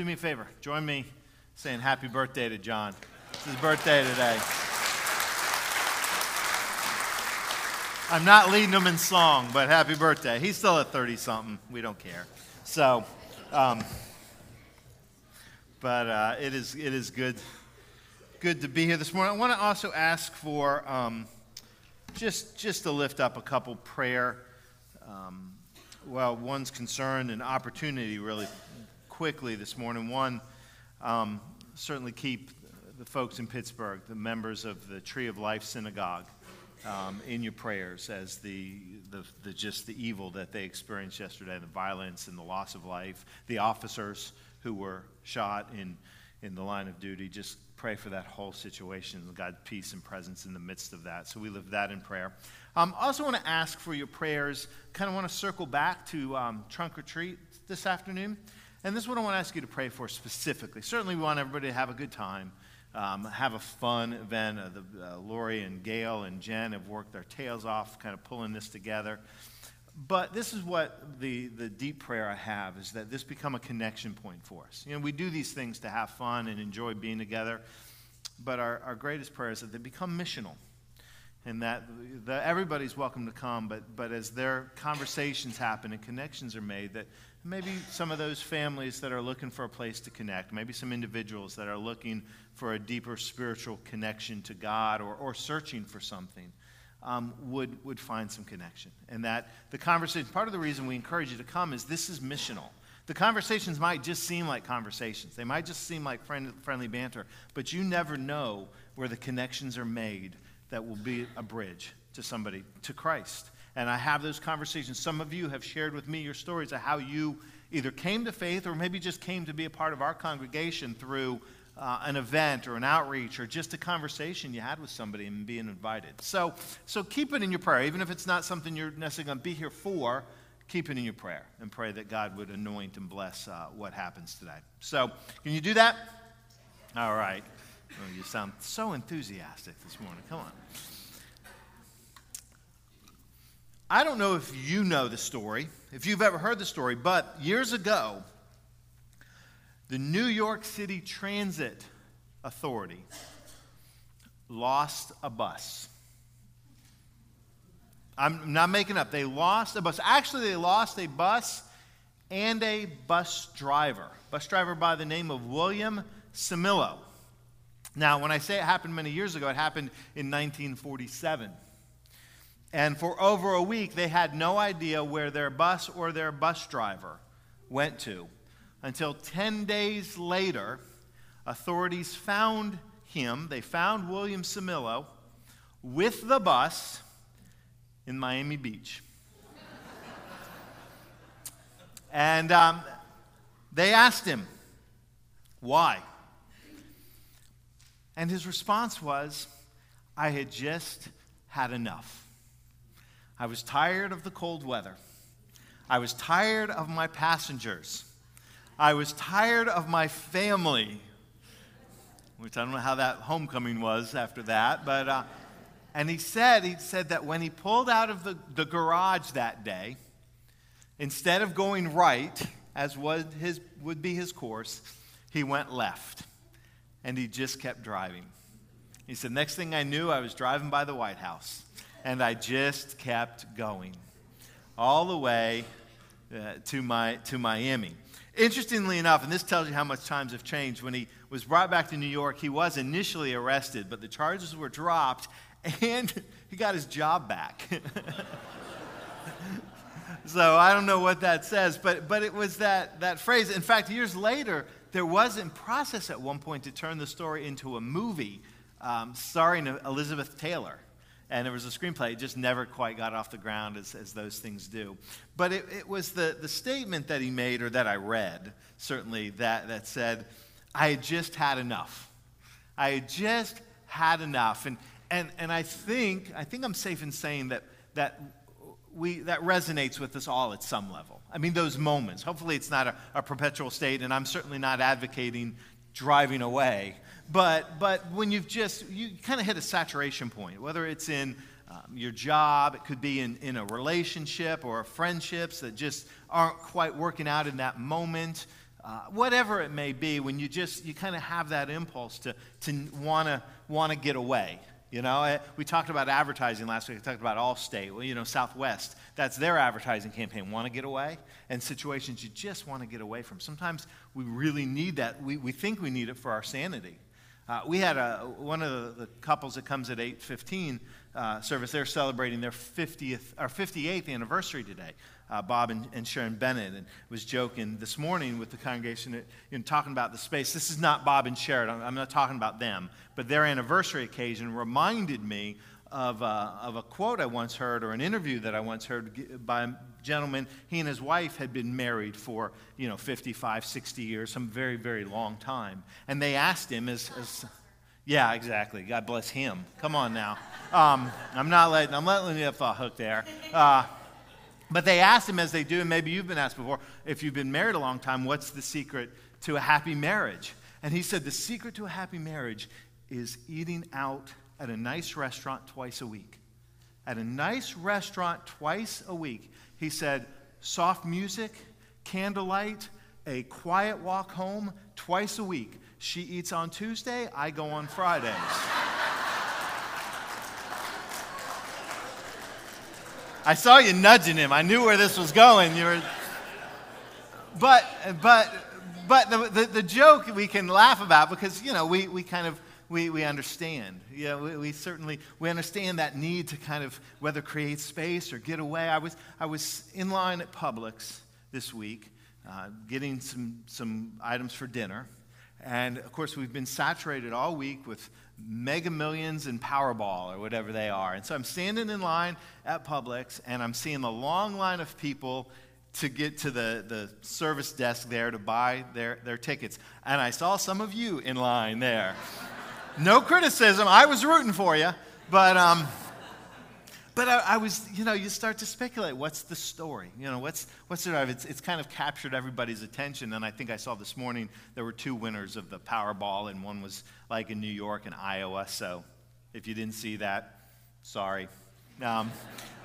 do me a favor. Join me saying happy birthday to John. It's his birthday today. I'm not leading him in song, but happy birthday. He's still at 30 something. We don't care. So, um, but uh, it, is, it is good, good to be here this morning. I want to also ask for um, just, just to lift up a couple prayer, um, well, one's concern and opportunity really quickly this morning. One, um, certainly keep the folks in Pittsburgh, the members of the Tree of Life Synagogue, um, in your prayers as the, the, the, just the evil that they experienced yesterday, the violence and the loss of life, the officers who were shot in, in the line of duty. Just pray for that whole situation, God's peace and presence in the midst of that. So we live that in prayer. Um, I also want to ask for your prayers. Kind of want to circle back to um, trunk or treat this afternoon. And this is what I want to ask you to pray for specifically. Certainly, we want everybody to have a good time, um, have a fun event. Uh, the, uh, Lori and Gail and Jen have worked their tails off, kind of pulling this together. But this is what the, the deep prayer I have is that this become a connection point for us. You know, we do these things to have fun and enjoy being together, but our, our greatest prayer is that they become missional and that the, everybody's welcome to come, but, but as their conversations happen and connections are made, that maybe some of those families that are looking for a place to connect, maybe some individuals that are looking for a deeper spiritual connection to God or, or searching for something, um, would, would find some connection. And that the conversation, part of the reason we encourage you to come is this is missional. The conversations might just seem like conversations, they might just seem like friend, friendly banter, but you never know where the connections are made that will be a bridge to somebody, to Christ. And I have those conversations. Some of you have shared with me your stories of how you either came to faith or maybe just came to be a part of our congregation through uh, an event or an outreach or just a conversation you had with somebody and being invited. So, so keep it in your prayer. Even if it's not something you're necessarily going to be here for, keep it in your prayer and pray that God would anoint and bless uh, what happens today. So, can you do that? All right. Oh, you sound so enthusiastic this morning. Come on. I don't know if you know the story, if you've ever heard the story, but years ago, the New York City Transit Authority lost a bus. I'm not making up. They lost a bus. Actually, they lost a bus and a bus driver. Bus driver by the name of William Cimillo. Now, when I say it happened many years ago, it happened in 1947. And for over a week, they had no idea where their bus or their bus driver went to until 10 days later, authorities found him. They found William Cimillo with the bus in Miami Beach. and um, they asked him, why? And his response was, I had just had enough. I was tired of the cold weather. I was tired of my passengers. I was tired of my family, which I don't know how that homecoming was after that, but uh, and he said he said that when he pulled out of the, the garage that day, instead of going right, as was his would be his course, he went left, and he just kept driving. He said, next thing I knew, I was driving by the White House. And I just kept going all the way uh, to, my, to Miami. Interestingly enough, and this tells you how much times have changed, when he was brought back to New York, he was initially arrested, but the charges were dropped and he got his job back. so I don't know what that says, but, but it was that, that phrase. In fact, years later, there was in process at one point to turn the story into a movie um, starring Elizabeth Taylor and there was a screenplay. It just never quite got off the ground as, as those things do. But it, it was the, the statement that he made, or that I read, certainly, that, that said, I had just had enough. I had just had enough. And, and, and I, think, I think I'm safe in saying that, that, we, that resonates with us all at some level. I mean, those moments. Hopefully, it's not a, a perpetual state, and I'm certainly not advocating driving away. But, but when you've just, you kind of hit a saturation point, whether it's in um, your job, it could be in, in a relationship or friendships that just aren't quite working out in that moment. uh, whatever it may be, when you just, you kind of have that impulse to, to want to get away. You know, I, we talked about advertising last week. We talked about Allstate, well, you know, Southwest. That's their advertising campaign. Want to get away? And situations you just want to get away from. Sometimes we really need that. We, we think we need it for our sanity. Uh, we had a, one of the, the, couples that comes at 8.15 uh, service. They're celebrating their 50th, or 58th anniversary today. Uh, Bob and, and, Sharon Bennett, and was joking this morning with the congregation, that, you know, talking about the space. This is not Bob and Sharon. I'm, I'm not talking about them, but their anniversary occasion reminded me of, uh, of a quote I once heard or an interview that I once heard by a gentleman. He and his wife had been married for, you know, 55, 60 years, some very, very long time. And they asked him, as, as yeah, exactly. God bless him. Come on now. Um, I'm not letting, I'm letting you off the hook there. Uh, but they asked him, as they do, and maybe you've been asked before, if you've been married a long time, what's the secret to a happy marriage? And he said, the secret to a happy marriage is eating out at a nice restaurant twice a week. At a nice restaurant twice a week. He said, soft music, candlelight, a quiet walk home twice a week. She eats on Tuesday, I go on Fridays. I saw you nudging him. I knew where this was going. You were, but but but the, the, the joke we can laugh about because you know we, we kind of we, we understand. Yeah, we, we, certainly we understand that need to kind of whether create space or get away. I was, I was in line at Publix this week uh, getting some, some items for dinner. And of course, we've been saturated all week with mega millions and Powerball or whatever they are. And so I'm standing in line at Publix and I'm seeing the long line of people to get to the, the service desk there to buy their, their tickets. And I saw some of you in line there. No criticism. I was rooting for you. But, um, but I, I, was, you know, you start to speculate. What's the story? You know, what's, what's the drive? It's, it's kind of captured everybody's attention. And I think I saw this morning there were two winners of the Powerball, and one was like in New York and Iowa. So if you didn't see that, sorry. Um,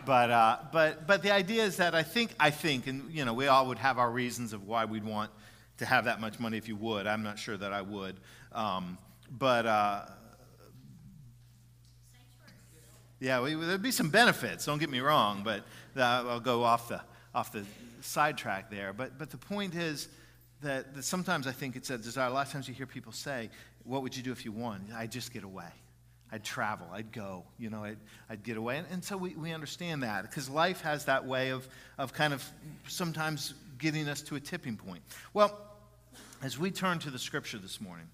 but, uh, but, but the idea is that I think, I think, and, you know, we all would have our reasons of why we'd want to have that much money if you would. I'm not sure that I would. Um, but uh, yeah, we, there'd be some benefits. Don't get me wrong, but uh, I'll go off the off the sidetrack there. But but the point is that, that sometimes I think it's a desire. A lot of times you hear people say, "What would you do if you won?" I'd just get away. I'd travel. I'd go. You know, I'd, I'd get away. And, and so we, we understand that because life has that way of, of kind of sometimes getting us to a tipping point. Well, as we turn to the scripture this morning,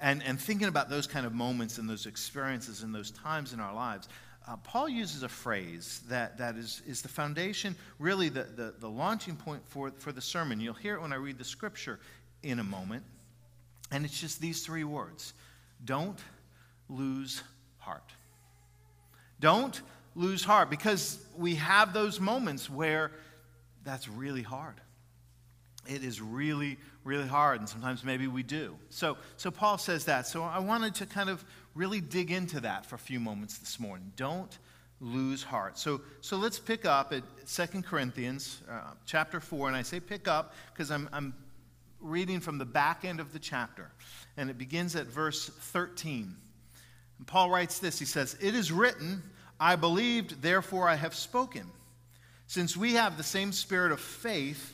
and, and thinking about those kind of moments and those experiences and those times in our lives, uh, Paul uses a phrase that, that is, is the foundation, really the, the, the launching point for, for the sermon. You'll hear it when I read the scripture in a moment. And it's just these three words Don't lose heart. Don't lose heart because we have those moments where that's really hard. It is really, really hard, and sometimes maybe we do. So, so Paul says that. So I wanted to kind of really dig into that for a few moments this morning. Don't lose heart. So, so let's pick up at Second Corinthians uh, chapter 4, and I say pick up because I'm, I'm reading from the back end of the chapter, and it begins at verse 13. And Paul writes this He says, It is written, I believed, therefore I have spoken. Since we have the same spirit of faith,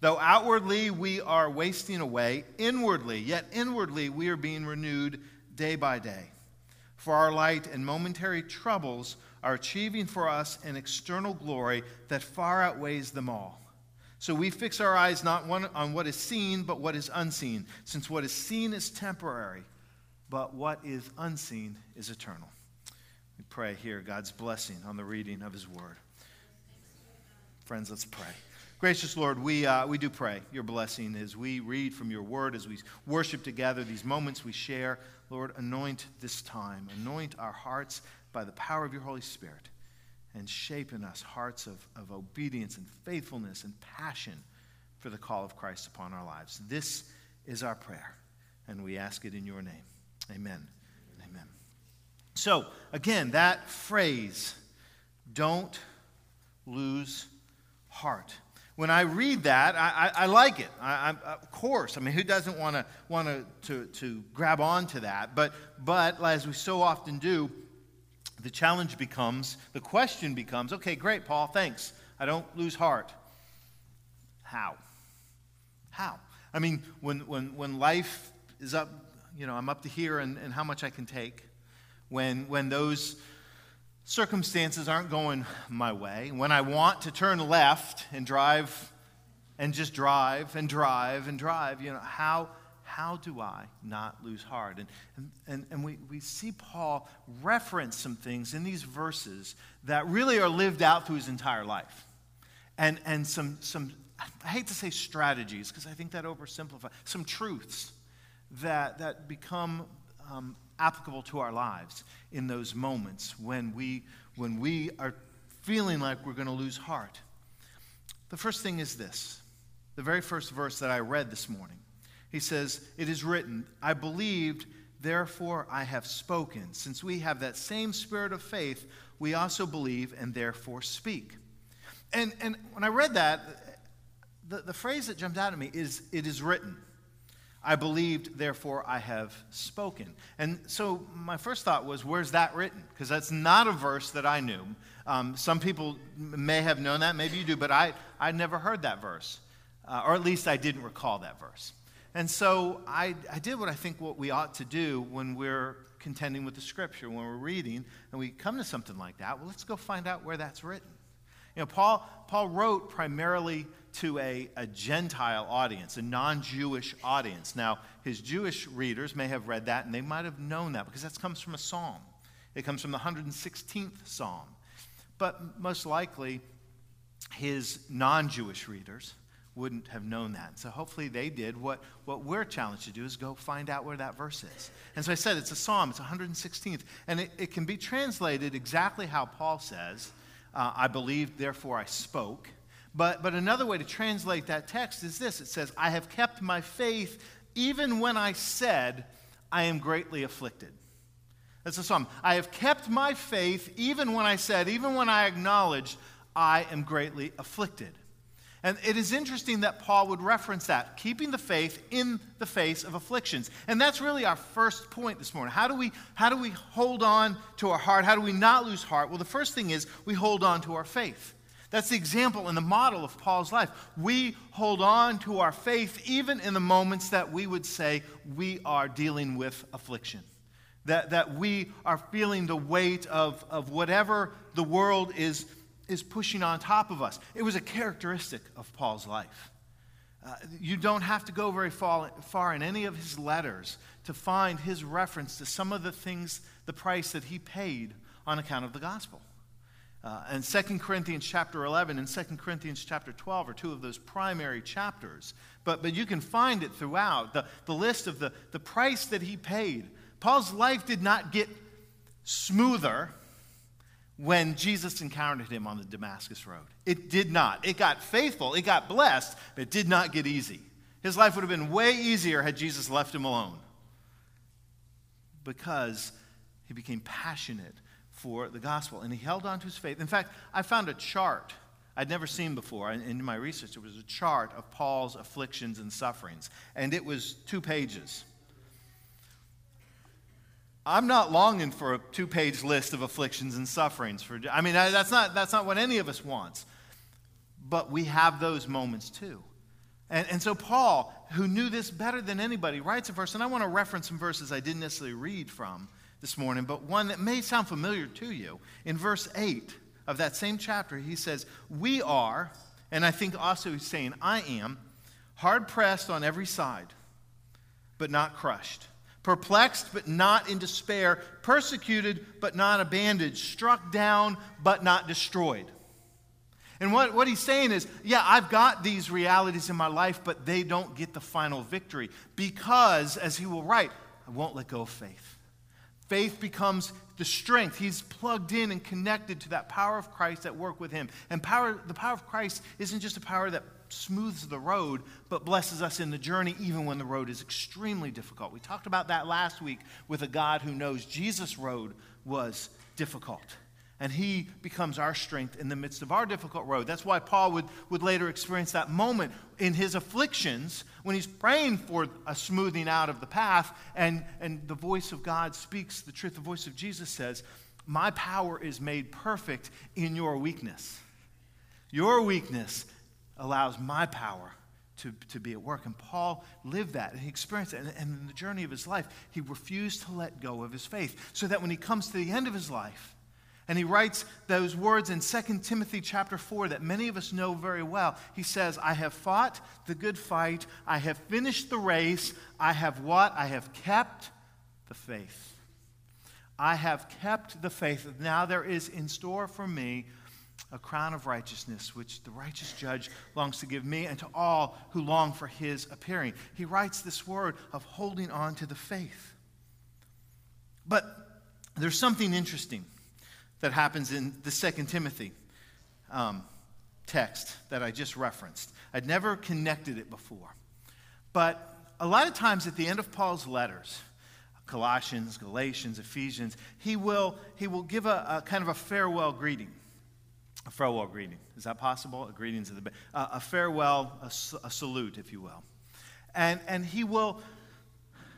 Though outwardly we are wasting away, inwardly, yet inwardly we are being renewed day by day. For our light and momentary troubles are achieving for us an external glory that far outweighs them all. So we fix our eyes not on what is seen, but what is unseen, since what is seen is temporary, but what is unseen is eternal. We pray here God's blessing on the reading of His word. Friends, let's pray. Gracious Lord, we, uh, we do pray your blessing as we read from your word, as we worship together, these moments we share. Lord, anoint this time, anoint our hearts by the power of your Holy Spirit, and shape in us hearts of, of obedience and faithfulness and passion for the call of Christ upon our lives. This is our prayer, and we ask it in your name. Amen. Amen. So, again, that phrase, don't lose heart. When I read that, I, I, I like it. I, of course. I mean, who doesn't want to want to to grab onto that? But but as we so often do, the challenge becomes, the question becomes, okay, great, Paul, thanks. I don't lose heart. How? How? I mean, when, when, when life is up, you know, I'm up to here and, and how much I can take, when, when those circumstances aren't going my way, when I want to turn left and drive and just drive and drive and drive, you know, how, how do I not lose heart? And, and, and we, we see Paul reference some things in these verses that really are lived out through his entire life. And, and some, some, I hate to say strategies because I think that oversimplifies, some truths that, that become um, applicable to our lives in those moments when we, when we are feeling like we're going to lose heart. The first thing is this the very first verse that I read this morning. He says, It is written, I believed, therefore I have spoken. Since we have that same spirit of faith, we also believe and therefore speak. And, and when I read that, the, the phrase that jumped out at me is, It is written. I believed, therefore I have spoken. And so my first thought was, where's that written? Because that's not a verse that I knew. Um, some people may have known that, maybe you do, but I, I never heard that verse. Uh, or at least I didn't recall that verse. And so I, I did what I think what we ought to do when we're contending with the scripture, when we're reading, and we come to something like that. Well, let's go find out where that's written. You know, Paul, Paul wrote primarily to a, a Gentile audience, a non Jewish audience. Now, his Jewish readers may have read that and they might have known that because that comes from a psalm. It comes from the 116th psalm. But most likely, his non Jewish readers wouldn't have known that. So hopefully they did. What, what we're challenged to do is go find out where that verse is. And so I said it's a psalm, it's 116th. And it, it can be translated exactly how Paul says, uh, I believed, therefore I spoke. But, but another way to translate that text is this it says, I have kept my faith even when I said, I am greatly afflicted. That's a psalm. I have kept my faith even when I said, even when I acknowledged, I am greatly afflicted. And it is interesting that Paul would reference that, keeping the faith in the face of afflictions. And that's really our first point this morning. How do we, how do we hold on to our heart? How do we not lose heart? Well, the first thing is we hold on to our faith. That's the example and the model of Paul's life. We hold on to our faith even in the moments that we would say we are dealing with affliction. That, that we are feeling the weight of, of whatever the world is is pushing on top of us. It was a characteristic of Paul's life. Uh, you don't have to go very far, far in any of his letters to find his reference to some of the things, the price that he paid on account of the gospel. Uh, and 2 Corinthians chapter 11 and 2 Corinthians chapter 12 are two of those primary chapters. But, but you can find it throughout the, the list of the, the price that he paid. Paul's life did not get smoother when Jesus encountered him on the Damascus Road. It did not. It got faithful, it got blessed, but it did not get easy. His life would have been way easier had Jesus left him alone because he became passionate for the gospel and he held on to his faith. In fact, I found a chart I'd never seen before. In my research, it was a chart of Paul's afflictions and sufferings, and it was two pages. I'm not longing for a two page list of afflictions and sufferings. For, I mean, that's not, that's not what any of us wants. But we have those moments too. And, and so, Paul, who knew this better than anybody, writes a verse, and I want to reference some verses I didn't necessarily read from this morning, but one that may sound familiar to you. In verse 8 of that same chapter, he says, We are, and I think also he's saying, I am, hard pressed on every side, but not crushed perplexed but not in despair, persecuted but not abandoned, struck down but not destroyed. And what, what he's saying is, yeah, I've got these realities in my life, but they don't get the final victory because, as he will write, I won't let go of faith. Faith becomes the strength. He's plugged in and connected to that power of Christ at work with him. And power, the power of Christ isn't just a power that smooths the road, but blesses us in the journey, even when the road is extremely difficult. We talked about that last week with a God who knows Jesus' road was difficult and he becomes our strength in the midst of our difficult road. That's why Paul would, would later experience that moment in his afflictions when he's praying for a smoothing out of the path, and, and the voice of God speaks the truth. The voice of Jesus says, My power is made perfect in your weakness. Your weakness allows my power to, to be at work. And Paul lived that and he experienced it. And, and in the journey of his life, he refused to let go of his faith. So that when he comes to the end of his life, and he writes those words in 2 Timothy chapter 4 that many of us know very well. He says, I have fought the good fight. I have finished the race. I have what? I have kept the faith. I have kept the faith. Now there is in store for me a crown of righteousness, which the righteous judge longs to give me and to all who long for his appearing. He writes this word of holding on to the faith. But there's something interesting that happens in the Second Timothy um, text that I just referenced. I'd never connected it before. But a lot of times at the end of Paul's letters, Colossians, Galatians, Ephesians, he will, he will give a, a kind of a farewell greeting. A farewell greeting. Is that possible? A greeting to the uh, a farewell, a, a salute, if you will. And, and he will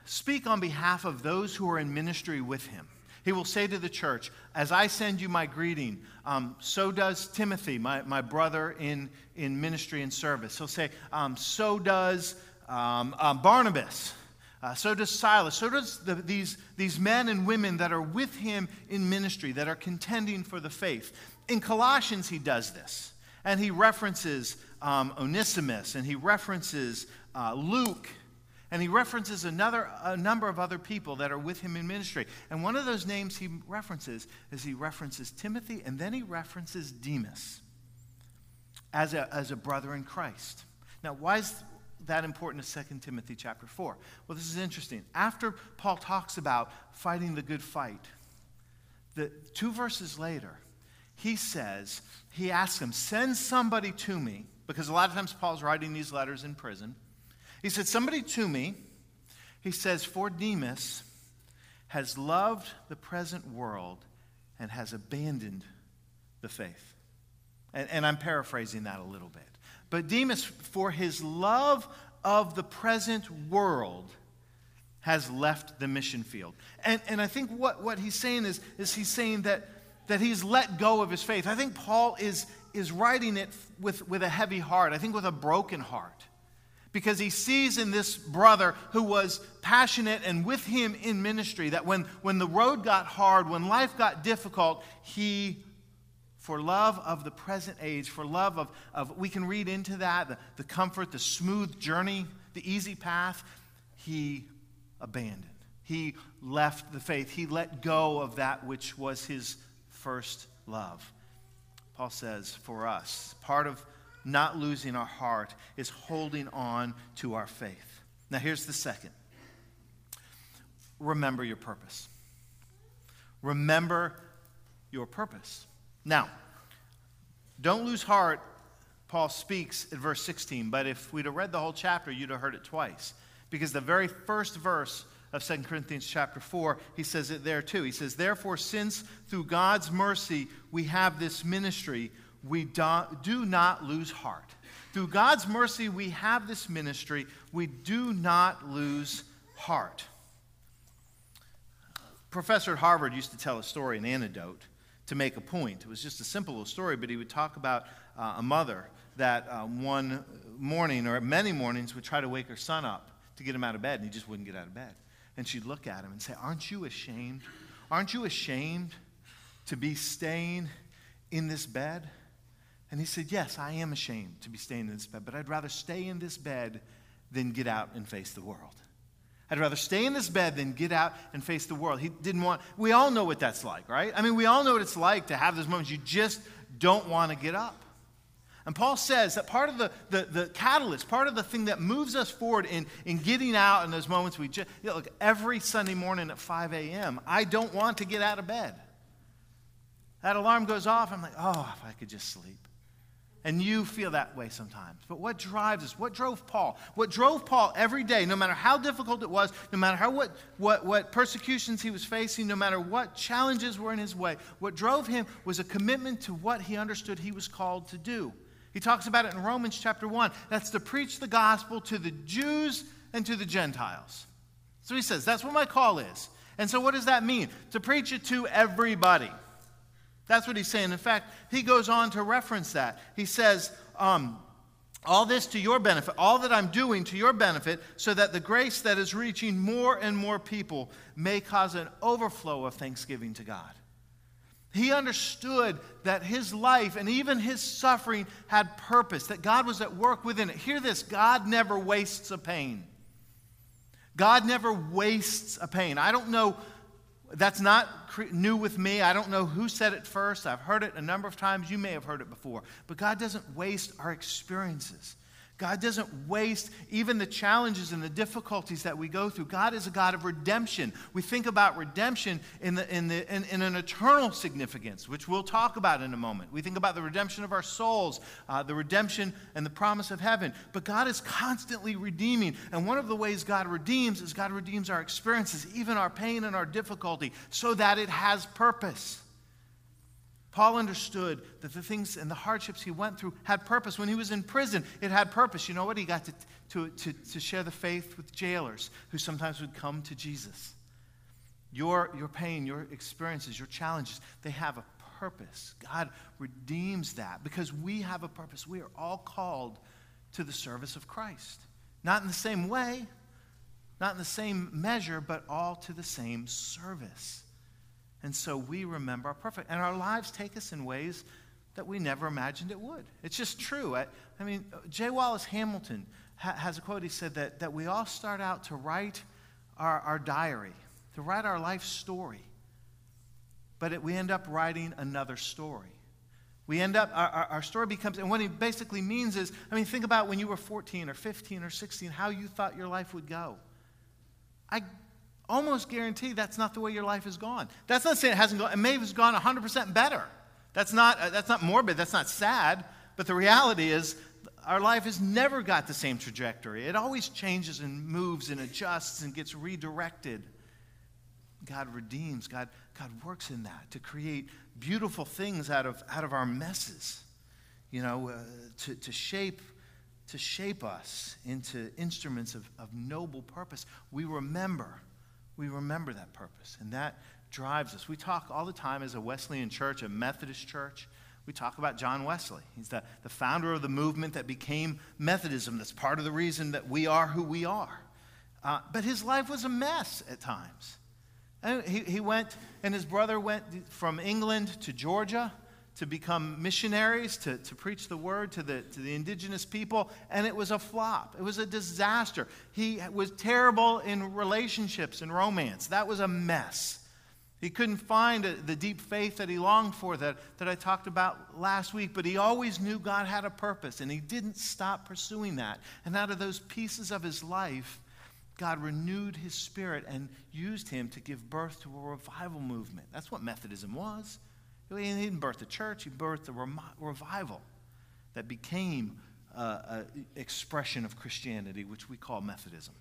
speak on behalf of those who are in ministry with him. He will say to the church, As I send you my greeting, um, so does Timothy, my, my brother in, in ministry and service. He'll say, um, So does um, um Barnabas. Uh, so does Silas. So does the, these, these men and women that are with him in ministry, that are contending for the faith. In Colossians, he does this. And he references um, Onesimus and he references uh, Luke and he references another, a number of other people that are with him in ministry. And one of those names he references is he references Timothy and then he references Demas as a, as a brother in Christ. Now, why is that important to 2 Timothy chapter 4? Well, this is interesting. After Paul talks about fighting the good fight, the two verses later, he says, he asks him, send somebody to me, because a lot of times Paul's writing these letters in prison. He said, Somebody to me, he says, For Demas has loved the present world and has abandoned the faith. And, and, I'm paraphrasing that a little bit. But Demas, for his love of the present world, has left the mission field. And, and I think what, what he's saying is, is he's saying that, that he's let go of his faith. I think Paul is, is writing it with, with a heavy heart, I think with a broken heart because he sees in this brother who was passionate and with him in ministry that when, when the road got hard, when life got difficult, he, for love of the present age, for love of, of we can read into that, the, the comfort, the smooth journey, the easy path, he abandoned. He left the faith. He let go of that which was his first love. Paul says, for us, part of not losing our heart, is holding on to our faith. Now, here's the second remember your purpose. Remember your purpose. Now, don't lose heart, Paul speaks at verse 16, but if we'd have read the whole chapter, you'd have heard it twice. Because the very first verse of 2 Corinthians chapter 4, he says it there too. He says, Therefore, since through God's mercy we have this ministry, we do not lose heart. Through God's mercy, we have this ministry. We do not lose heart. professor at Harvard used to tell a story, an anecdote, to make a point. It was just a simple little story, but he would talk about uh, a mother that uh, one morning, or many mornings, would try to wake her son up to get him out of bed, and he just wouldn't get out of bed. And she'd look at him and say, Aren't you ashamed? Aren't you ashamed to be staying in this bed? And he said, Yes, I am ashamed to be staying in this bed, but I'd rather stay in this bed than get out and face the world. I'd rather stay in this bed than get out and face the world. He didn't want, we all know what that's like, right? I mean, we all know what it's like to have those moments you just don't want to get up. And Paul says that part of the, the, the catalyst, part of the thing that moves us forward in, in getting out in those moments we just, you know, look, every Sunday morning at 5 a.m., I don't want to get out of bed. That alarm goes off, I'm like, oh, if I could just sleep. And you feel that way sometimes. But what drives us? What drove Paul? What drove Paul every day, no matter how difficult it was, no matter how, what, what, what persecutions he was facing, no matter what challenges were in his way, what drove him was a commitment to what he understood he was called to do. He talks about it in Romans chapter 1. That's to preach the gospel to the Jews and to the Gentiles. So he says, that's what my call is. And so what does that mean? To preach it to everybody. That's what he's saying. In fact, he goes on to reference that. He says, um, all this to your benefit, all that I'm doing to your benefit, so that the grace that is reaching more and more people may cause an overflow of thanksgiving to God. He understood that his life and even his suffering had purpose, that God was at work within it. Hear this God never wastes a pain. God never wastes a pain. I don't know that's not new with me. I don't know who said it first. I've heard it a number of times. You may have heard it before. But God doesn't waste our experiences. God doesn't waste even the challenges and the difficulties that we go through. God is a God of redemption. We think about redemption in, the, in, the, in, in an eternal significance, which we'll talk about in a moment. We think about the redemption of our souls, uh, the redemption and the promise of heaven. But God is constantly redeeming. And one of the ways God redeems is God redeems our experiences, even our pain and our difficulty, so that it has purpose. Paul understood that the things and the hardships he went through had purpose. When he was in prison, it had purpose. You know what? He got to, to, to, to share the faith with jailers who sometimes would come to Jesus. Your, your pain, your experiences, your challenges, they have a purpose. God redeems that because we have a purpose. We are all called to the service of Christ. Not in the same way, not in the same measure, but all to the same service. And so we remember our perfect. And our lives take us in ways that we never imagined it would. It's just true. I, I mean, uh, J. Wallace Hamilton ha- has a quote. He said that, that we all start out to write our, our diary, to write our life story, but it, we end up writing another story. We end up, our, our, our, story becomes, and what he basically means is, I mean, think about when you were 14 or 15 or 16, how you thought your life would go. I almost guarantee that's not the way your life has gone. That's not saying it hasn't gone, it may have gone 100% better. That's not, uh, that's not morbid, that's not sad, but the reality is our life has never got the same trajectory. It always changes and moves and adjusts and gets redirected. God redeems, God, God works in that to create beautiful things out of, out of our messes, you know, uh, to, to shape to shape us into instruments of, of noble purpose. We remember we remember that purpose, and that drives us. We talk all the time as a Wesleyan church, a Methodist church. We talk about John Wesley. He's the, the founder of the movement that became Methodism. That's part of the reason that we are who we are. Uh, but his life was a mess at times. And he, he went, and his brother went from England to Georgia to become missionaries, to, to preach the word to the, to the indigenous people, and it was a flop. It was a disaster. He was terrible in relationships and romance. That was a mess. He couldn't find a, the deep faith that he longed for that, that I talked about last week, but he always knew God had a purpose, and he didn't stop pursuing that. And out of those pieces of his life, God renewed his spirit and used him to give birth to a revival movement. That's what Methodism was. He didn't birth a church, he birthed a revival that became uh, an expression of Christianity, which we call Methodism.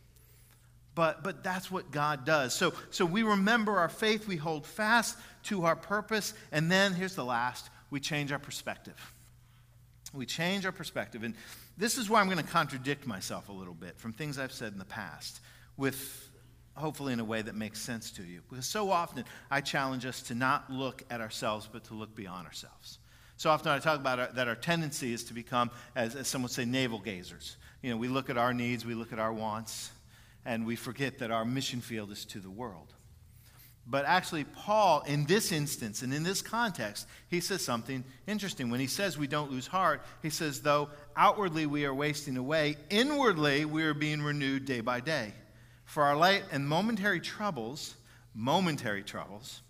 But, but that's what God does. So, so we remember our faith, we hold fast to our purpose, and then here's the last we change our perspective. We change our perspective. And this is where I'm going to contradict myself a little bit from things I've said in the past with hopefully in a way that makes sense to you. Because so often I challenge us to not look at ourselves, but to look beyond ourselves. So often I talk about our, that our tendency is to become, as, as some would say, navel gazers. You know, we look at our needs, we look at our wants, and we forget that our mission field is to the world. But actually, Paul, in this instance and in this context, he says something interesting. When he says we don't lose heart, he says, though outwardly we are wasting away, inwardly we are being renewed day by day. For our light and momentary troubles, momentary troubles,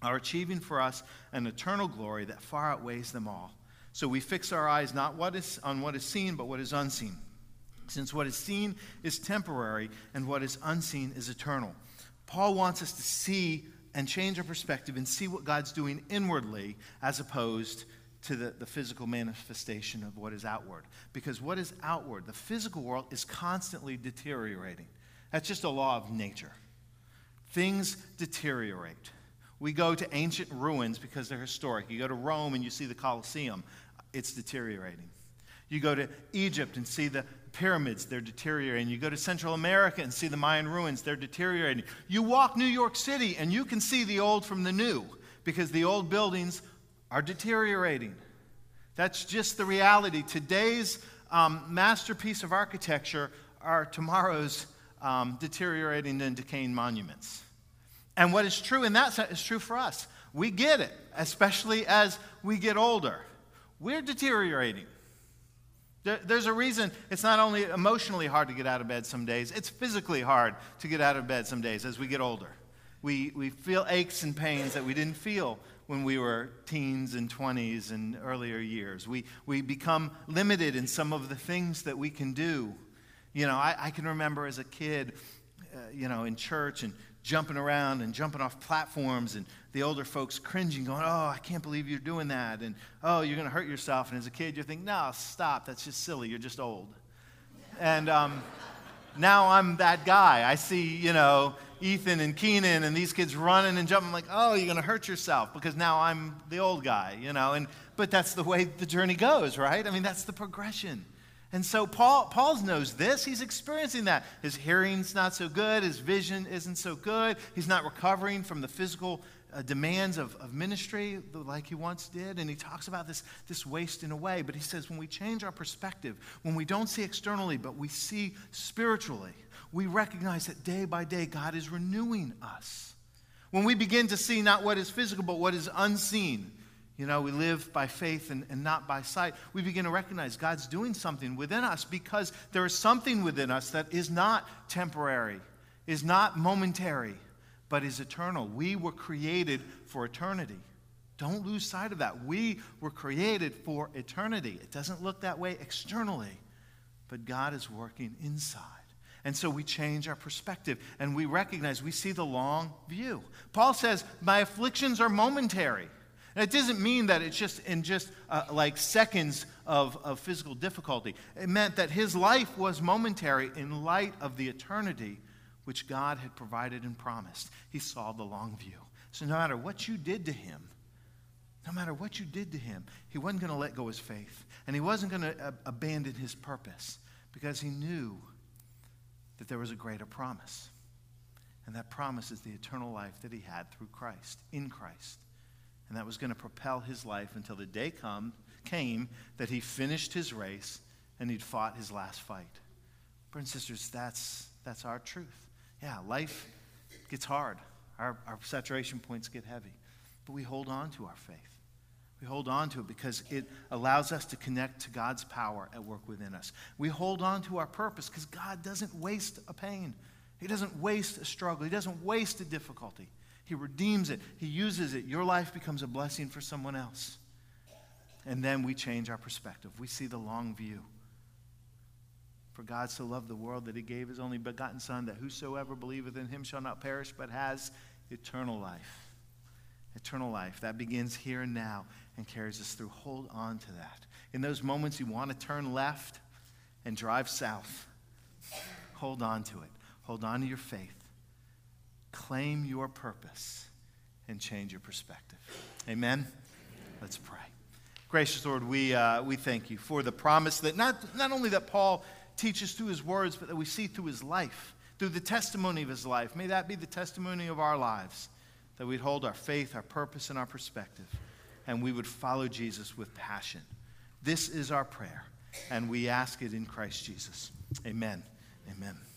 are achieving for us an eternal glory that far outweighs them all. So we fix our eyes not what is, on what is seen, but what is unseen. Since what is seen is temporary and what is unseen is eternal. Paul wants us to see and change our perspective and see what God's doing inwardly as opposed to the, the physical manifestation of what is outward. Because what is outward, the physical world, is constantly deteriorating. That's just a law of nature. Things deteriorate. We go to ancient ruins because they're historic. You go to Rome and you see the Colosseum, it's deteriorating. You go to Egypt and see the pyramids, they're deteriorating. You go to Central America and see the Mayan ruins, they're deteriorating. You walk New York City and you can see the old from the new because the old buildings are deteriorating. That's just the reality. Today's um, masterpiece of architecture are tomorrow's um, deteriorating and decaying monuments. And what is true in that sense is true for us. We get it, especially as we get older. We're deteriorating. There's a reason it's not only emotionally hard to get out of bed some days, it's physically hard to get out of bed some days as we get older. We, we feel aches and pains that we didn't feel when we were teens and 20s and earlier years. We, we become limited in some of the things that we can do. You know, I, I can remember as a kid, uh, you know, in church and jumping around and jumping off platforms and the older folks cringing, going, Oh, I can't believe you're doing that. And, Oh, you're going to hurt yourself. And as a kid, you're thinking, No, stop. That's just silly. You're just old. And um, now I'm that guy. I see, you know, Ethan and Keenan and these kids running and jumping. I'm like, Oh, you're going to hurt yourself because now I'm the old guy, you know. And, but that's the way the journey goes, right? I mean, that's the progression. And so Paul, Paul knows this. He's experiencing that. His hearing's not so good. His vision isn't so good. He's not recovering from the physical uh, demands of, of ministry like he once did. And he talks about this, this wasting away. But he says when we change our perspective, when we don't see externally, but we see spiritually, we recognize that day by day God is renewing us. When we begin to see not what is physical, but what is unseen, you know, we live by faith and, and not by sight. We begin to recognize God's doing something within us because there is something within us that is not temporary, is not momentary, but is eternal. We were created for eternity. Don't lose sight of that. We were created for eternity. It doesn't look that way externally, but God is working inside. And so we change our perspective and we recognize, we see the long view. Paul says, My afflictions are momentary. It doesn't mean that it's just in just uh, like seconds of, of physical difficulty. It meant that his life was momentary in light of the eternity which God had provided and promised. He saw the long view. So no matter what you did to him, no matter what you did to him, he wasn't going to let go his faith. And he wasn't going to uh, abandon his purpose because he knew that there was a greater promise. And that promise is the eternal life that he had through Christ, in Christ and that was going to propel his life until the day come, came that he finished his race and he'd fought his last fight. Brothers and sisters, that's, that's our truth. Yeah, life gets hard. Our, our saturation points get heavy. But we hold on to our faith. We hold on to it because it allows us to connect to God's power at work within us. We hold on to our purpose because God doesn't waste a pain. He doesn't waste a struggle. He doesn't waste a difficulty. He redeems it, He uses it. Your life becomes a blessing for someone else. And then we change our perspective. We see the long view. For God so loved the world that he gave his only begotten Son, that whosoever believeth in him shall not perish, but has eternal life. Eternal life. That begins here and now and carries us through. Hold on to that. In those moments you want to turn left and drive south, hold on to it. Hold on to your faith claim your purpose and change your perspective. Amen? Let's pray. Gracious Lord, we, uh, we thank you for the promise that not, not only that Paul teaches through his words, but that we see through his life, through the testimony of his life. May that be the testimony of our lives, that we'd hold our faith, our purpose, and our perspective, and we would follow Jesus with passion. This is our prayer, and we ask it in Christ Jesus. Amen. Amen.